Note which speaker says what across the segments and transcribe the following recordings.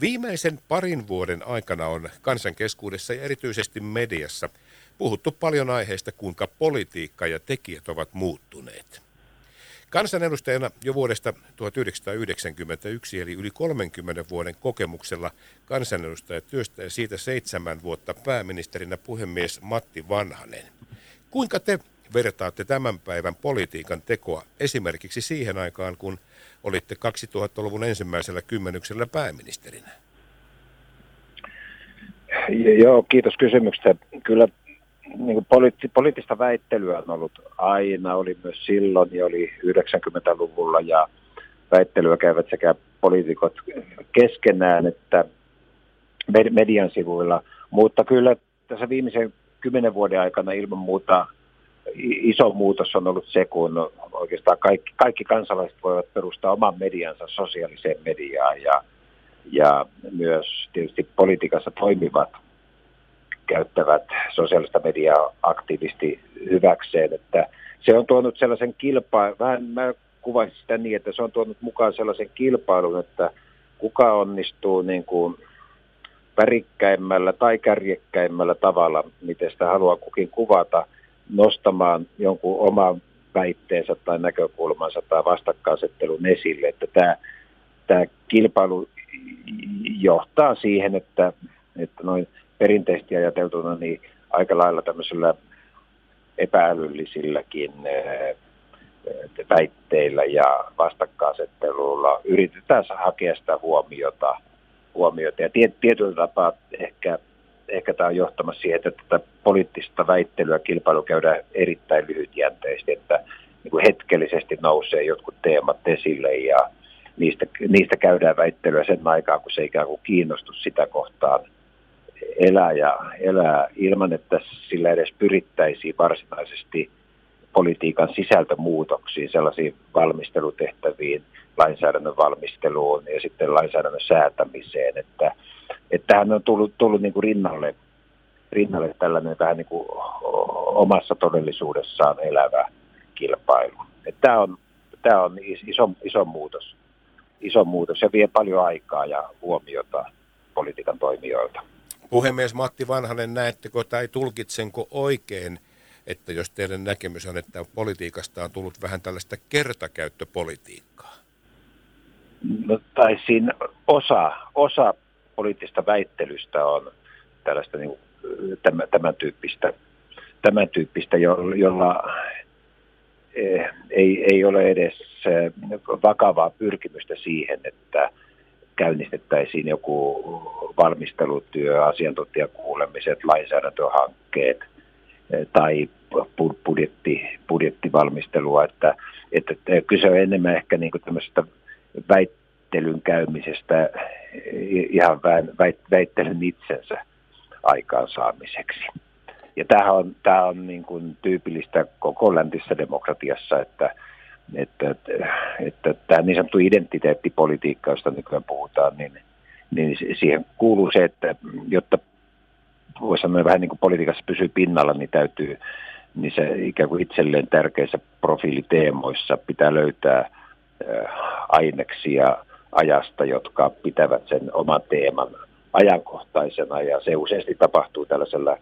Speaker 1: Viimeisen parin vuoden aikana on kansankeskuudessa ja erityisesti mediassa puhuttu paljon aiheesta, kuinka politiikka ja tekijät ovat muuttuneet. Kansanedustajana jo vuodesta 1991 eli yli 30 vuoden kokemuksella kansanedustajatyöstä ja siitä seitsemän vuotta pääministerinä puhemies Matti Vanhanen. Kuinka te vertaatte tämän päivän politiikan tekoa esimerkiksi siihen aikaan, kun olitte 2000-luvun ensimmäisellä kymmenyksellä pääministerinä?
Speaker 2: Joo, kiitos kysymyksestä. Kyllä niin poliitti, poliittista väittelyä on ollut aina, oli myös silloin ja oli 90-luvulla ja väittelyä käyvät sekä poliitikot keskenään että median sivuilla, mutta kyllä tässä viimeisen kymmenen vuoden aikana ilman muuta iso muutos on ollut se, kun oikeastaan kaikki, kaikki kansalaiset voivat perustaa oman mediansa sosiaaliseen mediaan ja, ja myös tietysti politiikassa toimivat käyttävät sosiaalista mediaa aktiivisesti hyväkseen, että se on tuonut sellaisen kilpailun, vähän mä kuvaisin sitä niin, että se on tuonut mukaan sellaisen kilpailun, että kuka onnistuu niin kuin värikkäimmällä tai kärjekkäimmällä tavalla, miten sitä haluaa kukin kuvata, nostamaan jonkun oman väitteensä tai näkökulmansa tai vastakkainasettelun esille, että tämä, tämä kilpailu johtaa siihen, että, että noin perinteisesti ajateltuna niin aika lailla tämmöisellä epäälyllisilläkin eh, väitteillä ja vastakkainasettelulla yritetään hakea sitä huomiota, huomiota. ja tietyllä tapaa ehkä, ehkä tämä on johtamassa siihen, että tätä poliittista väittelyä kilpailu käydään erittäin lyhytjänteisesti, että niin kuin hetkellisesti nousee jotkut teemat esille ja niistä, niistä käydään väittelyä sen aikaa, kun se ikään kuin kiinnostus sitä kohtaan – elää ja elää ilman, että sillä edes pyrittäisiin varsinaisesti politiikan sisältömuutoksiin, sellaisiin valmistelutehtäviin, lainsäädännön valmisteluun ja sitten lainsäädännön säätämiseen, että, että tähän on tullut, tullut niin kuin rinnalle, rinnalle tällainen vähän niin kuin omassa todellisuudessaan elävä kilpailu. Että tämä on, tämä on iso, iso muutos, iso muutos ja vie paljon aikaa ja huomiota politiikan toimijoilta.
Speaker 1: Puhemies Matti Vanhanen, näettekö tai tulkitsenko oikein, että jos teidän näkemys on, että politiikasta on tullut vähän tällaista kertakäyttöpolitiikkaa?
Speaker 2: No, tai siinä osa, osa poliittista väittelystä on tällaista niin kuin, tämän, tämän tyyppistä, tämän tyyppistä jolla eh, ei, ei ole edes eh, vakavaa pyrkimystä siihen, että käynnistettäisiin joku valmistelutyö, asiantuntijakuulemiset, lainsäädäntöhankkeet tai budjetti, budjettivalmistelua, että, että kyse on enemmän ehkä niin kuin tämmöisestä väittelyn käymisestä eh, ihan väittelyn itsensä aikaansaamiseksi. Ja tämähän on, tämä on niin kuin tyypillistä koko läntisessä demokratiassa, että että, että, että tämä niin sanottu identiteettipolitiikka, josta nykyään puhutaan, niin, niin siihen kuuluu se, että jotta voisi sanoa vähän niin kuin politiikassa pysyy pinnalla, niin täytyy niin se ikään kuin itselleen tärkeissä profiiliteemoissa pitää löytää äh, aineksia ajasta, jotka pitävät sen oman teeman ajankohtaisena ja se useasti tapahtuu tällaisella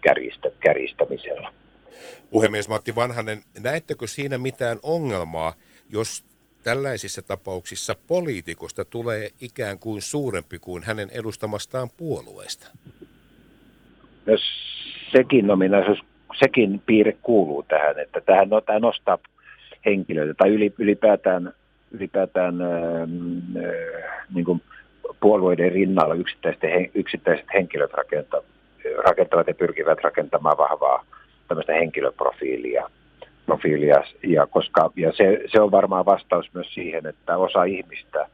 Speaker 2: kärjistä, kärjistämisellä.
Speaker 1: Puhemies Matti Vanhanen, näettekö siinä mitään ongelmaa, jos tällaisissa tapauksissa poliitikosta tulee ikään kuin suurempi kuin hänen edustamastaan puolueesta?
Speaker 2: No, sekin ominaisuus, sekin piirre kuuluu tähän, että tähän, no, tämä nostaa henkilöitä tai ylipäätään, ylipäätään äh, niin kuin puolueiden rinnalla yksittäiset, yksittäiset henkilöt rakentavat, rakentavat ja pyrkivät rakentamaan vahvaa tämmöistä henkilöprofiilia. Profiilia, ja, koska, ja se, se on varmaan vastaus myös siihen, että osa ihmistä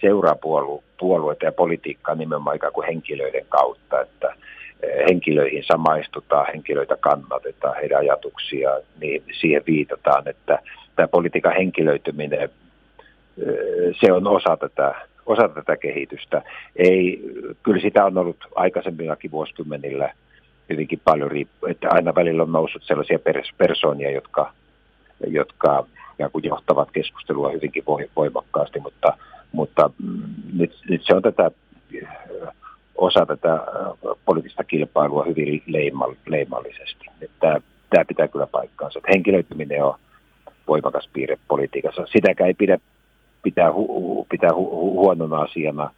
Speaker 2: seuraa puolu, puolueita ja politiikkaa nimenomaan ikään kuin henkilöiden kautta, että henkilöihin samaistutaan, henkilöitä kannatetaan, heidän ajatuksia, niin siihen viitataan, että tämä politiikan henkilöityminen, se on osa tätä, osa tätä kehitystä. Ei, kyllä sitä on ollut aikaisemmillakin vuosikymmenillä – hyvinkin paljon, että aina välillä on noussut sellaisia persoonia, jotka, jotka kuin johtavat keskustelua hyvinkin voimakkaasti, mutta, mutta mm, nyt, nyt se on tätä osa tätä poliittista kilpailua hyvin leimallisesti. Tämä, tämä pitää kyllä paikkaansa. Että henkilöityminen on voimakas piirre politiikassa. Sitäkään ei pidä pitää, hu, pitää hu, hu, huonona asiana,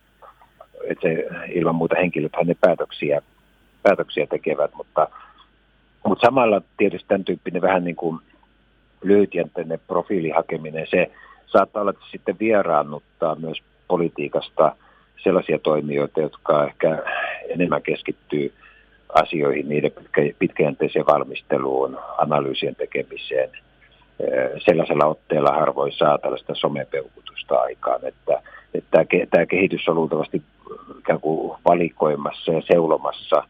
Speaker 2: että se ilman muuta henkilöt hänen päätöksiä, päätöksiä tekevät, mutta, mutta samalla tietysti tämän tyyppinen vähän niin kuin lyhytjänteinen profiilihakeminen, se saattaa olla, että sitten vieraannuttaa myös politiikasta sellaisia toimijoita, jotka ehkä enemmän keskittyy asioihin, niiden pitkäjänteiseen valmisteluun, analyysien tekemiseen. Sellaisella otteella harvoin saa tällaista somepeukutusta aikaan, että, että tämä kehitys on luultavasti ikään kuin valikoimassa ja seulomassa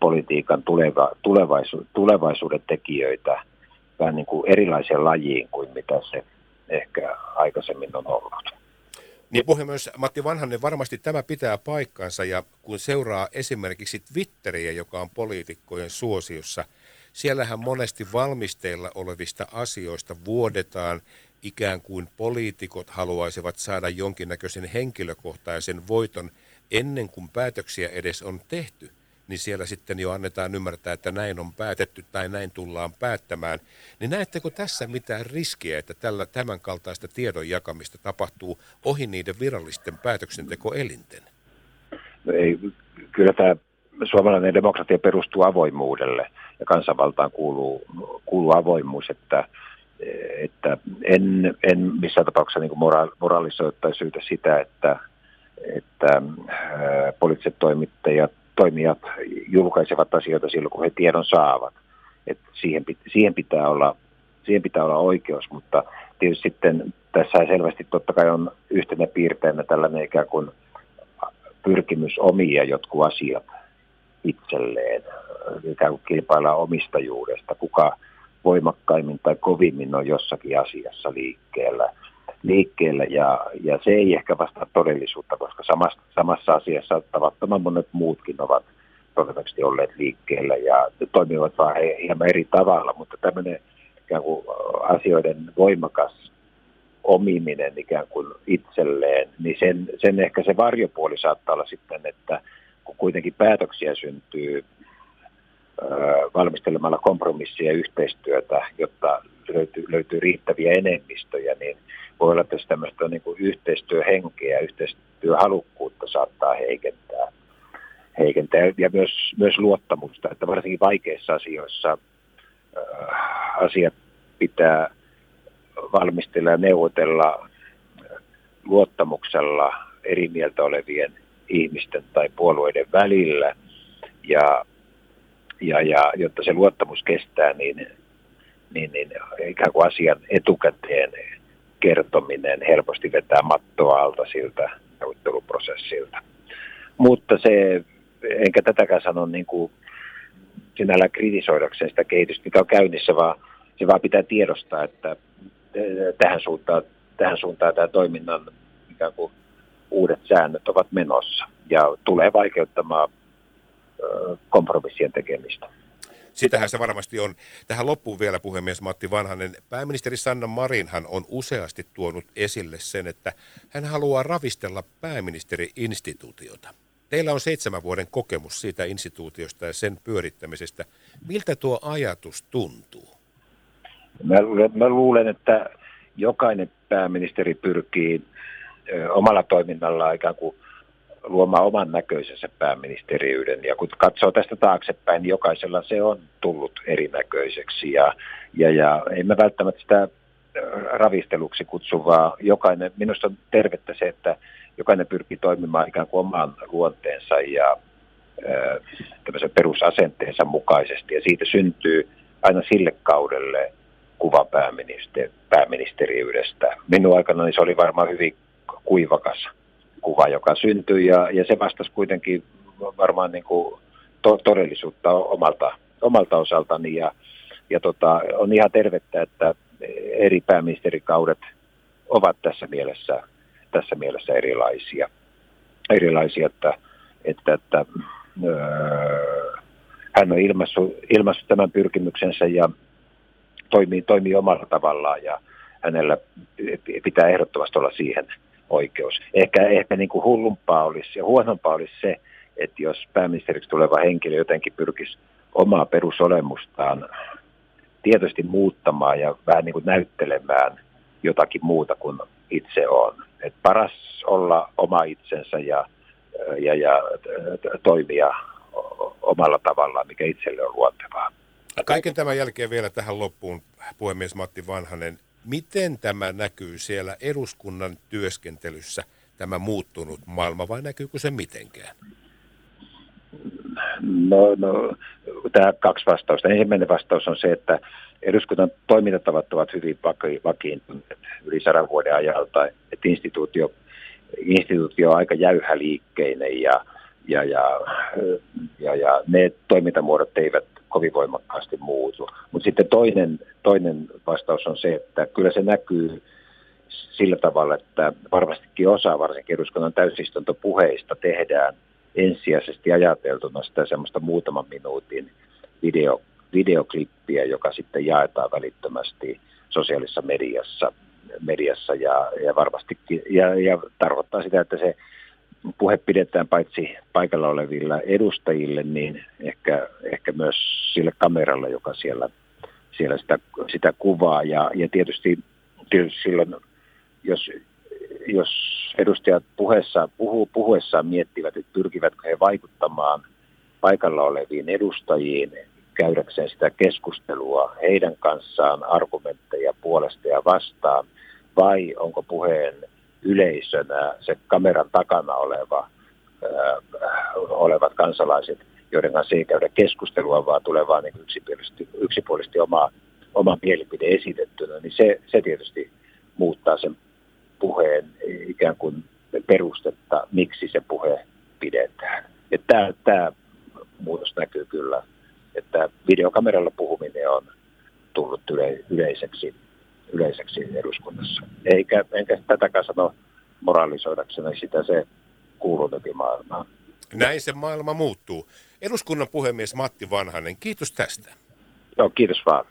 Speaker 2: politiikan tuleva, tulevaisu, tulevaisuuden tekijöitä vähän niin kuin erilaiseen lajiin kuin mitä se ehkä aikaisemmin on ollut.
Speaker 1: Niin puhemies Matti Vanhanen, varmasti tämä pitää paikkansa ja kun seuraa esimerkiksi Twitteriä, joka on poliitikkojen suosiossa, siellähän monesti valmisteilla olevista asioista vuodetaan ikään kuin poliitikot haluaisivat saada jonkinnäköisen henkilökohtaisen voiton ennen kuin päätöksiä edes on tehty niin siellä sitten jo annetaan ymmärtää, että näin on päätetty tai näin tullaan päättämään. Niin näettekö tässä mitään riskiä, että tällä tämän kaltaista tiedon jakamista tapahtuu ohi niiden virallisten päätöksentekoelinten?
Speaker 2: No ei, kyllä tämä suomalainen demokratia perustuu avoimuudelle ja kansanvaltaan kuuluu, kuuluu avoimuus, että, että en, en missään tapauksessa niin moralisoida tai syytä sitä, että, että poliittiset toimittajat toimijat julkaisevat asioita silloin, kun he tiedon saavat. Et siihen, siihen, pitää olla, siihen pitää olla oikeus, mutta tietysti sitten tässä selvästi totta kai on yhtenä piirteinä tällainen ikään kuin pyrkimys omia jotkut asiat itselleen, ikään kuin kilpailla omistajuudesta, kuka voimakkaimmin tai kovimmin on jossakin asiassa liikkeellä liikkeelle ja, ja se ei ehkä vastaa todellisuutta, koska samassa, samassa asiassa tavattoman monet muutkin ovat todennäköisesti olleet liikkeellä ja toimivat vaan hieman eri tavalla, mutta tämmöinen ikään kuin asioiden voimakas omiminen ikään kuin itselleen, niin sen, sen ehkä se varjopuoli saattaa olla sitten, että kun kuitenkin päätöksiä syntyy valmistelemalla kompromissia ja yhteistyötä, jotta löytyy, löytyy riittäviä enemmistöjä, niin voi olla, että tämmöistä niin kuin yhteistyöhenkeä, yhteistyöhalukkuutta saattaa heikentää, heikentää ja myös, myös luottamusta, että varsinkin vaikeissa asioissa äh, asiat pitää valmistella ja neuvotella luottamuksella eri mieltä olevien ihmisten tai puolueiden välillä. Ja, ja, ja jotta se luottamus kestää, niin, niin, niin ikään kuin asian etukäteen kertominen helposti vetää mattoa alta siltä neuvotteluprosessilta. Mutta se, enkä tätäkään sano niin kuin sinällään kritisoidakseen sitä kehitystä, mikä on käynnissä, vaan se vaan pitää tiedostaa, että tähän suuntaan, tähän suuntaan tämä toiminnan ikään kuin uudet säännöt ovat menossa ja tulee vaikeuttamaan kompromissien tekemistä.
Speaker 1: Sitähän se varmasti on. Tähän loppuun vielä puhemies Matti Vanhanen. Pääministeri Sanna Marinhan on useasti tuonut esille sen, että hän haluaa ravistella pääministeri-instituutiota. Teillä on seitsemän vuoden kokemus siitä instituutiosta ja sen pyörittämisestä. Miltä tuo ajatus tuntuu?
Speaker 2: Mä mä luulen että jokainen pääministeri pyrkii ö, omalla toiminnallaan ikään kuin luomaan oman näköisensä pääministeriyden. Ja kun katsoo tästä taaksepäin, niin jokaisella se on tullut erinäköiseksi. Ja, ja, ja ei mä välttämättä sitä ravisteluksi kutsuvaa. Jokainen, minusta on tervettä se, että jokainen pyrkii toimimaan ikään kuin oman luonteensa ja äh, perusasenteensa mukaisesti. Ja siitä syntyy aina sille kaudelle kuva pääministeri, pääministeriydestä. Minun aikana niin se oli varmaan hyvin kuivakas kuva, joka syntyi ja, ja se vastasi kuitenkin varmaan niin kuin to, todellisuutta omalta, omalta osaltani ja, ja tota, on ihan tervettä, että eri pääministerikaudet ovat tässä mielessä, tässä mielessä erilaisia. Erilaisia, että, että, että öö, hän on ilmaissut, ilmaissut tämän pyrkimyksensä ja toimii, toimii omalla tavallaan ja hänellä pitää ehdottomasti olla siihen oikeus. Ehkä, ehkä niin kuin hullumpaa olisi ja huonompaa olisi se, että jos pääministeriksi tuleva henkilö jotenkin pyrkisi omaa perusolemustaan tietoisesti muuttamaan ja vähän niin kuin näyttelemään jotakin muuta kuin itse on. Et paras olla oma itsensä ja, ja, ja toimia omalla tavallaan, mikä itselle on luontevaa.
Speaker 1: Kaiken tämän jälkeen vielä tähän loppuun, puhemies Matti Vanhanen. Miten tämä näkyy siellä eduskunnan työskentelyssä, tämä muuttunut maailma, vai näkyykö se mitenkään?
Speaker 2: No, no tämä kaksi vastausta. Ensimmäinen vastaus on se, että eduskunnan toimintatavat ovat hyvin vakiintuneet yli sadan vuoden ajalta, että instituutio, instituutio on aika jäyhäliikkeinen ja, ja, ja, ja, ja ne toimintamuodot eivät kovin voimakkaasti muutu. Mutta sitten toinen, toinen vastaus on se, että kyllä se näkyy sillä tavalla, että varmastikin osa varsinkin eduskunnan täysistuntopuheista tehdään ensisijaisesti ajateltuna sitä semmoista muutaman minuutin video, videoklippiä, joka sitten jaetaan välittömästi sosiaalisessa mediassa, mediassa ja, ja varmastikin, ja, ja tarkoittaa sitä, että se puhe pidetään paitsi paikalla olevilla edustajille, niin ehkä, ehkä myös sille kameralle, joka siellä, siellä sitä, sitä kuvaa. Ja, ja tietysti, tietysti silloin, jos, jos edustajat puheessa, puhu, puhuessaan miettivät, että pyrkivätkö he vaikuttamaan paikalla oleviin edustajiin, käydäkseen sitä keskustelua heidän kanssaan, argumentteja puolesta ja vastaan, vai onko puheen yleisönä se kameran takana oleva, äh, olevat kansalaiset, joiden kanssa ei käydä keskustelua, vaan tulee vaan niin yksipuolisesti, yksipuolisesti oma, oma mielipide esitettynä, niin se, se tietysti muuttaa sen puheen ikään kuin perustetta, miksi se puhe pidetään. Tämä, tämä muutos näkyy kyllä, että videokameralla puhuminen on tullut yle, yleiseksi yleiseksi eduskunnassa. Eikä, enkä tätäkään sano moralisoidakseni, sitä se kuuluu maailmaan.
Speaker 1: Näin se maailma muuttuu. Eduskunnan puhemies Matti Vanhanen, kiitos tästä.
Speaker 2: Joo, kiitos vaan.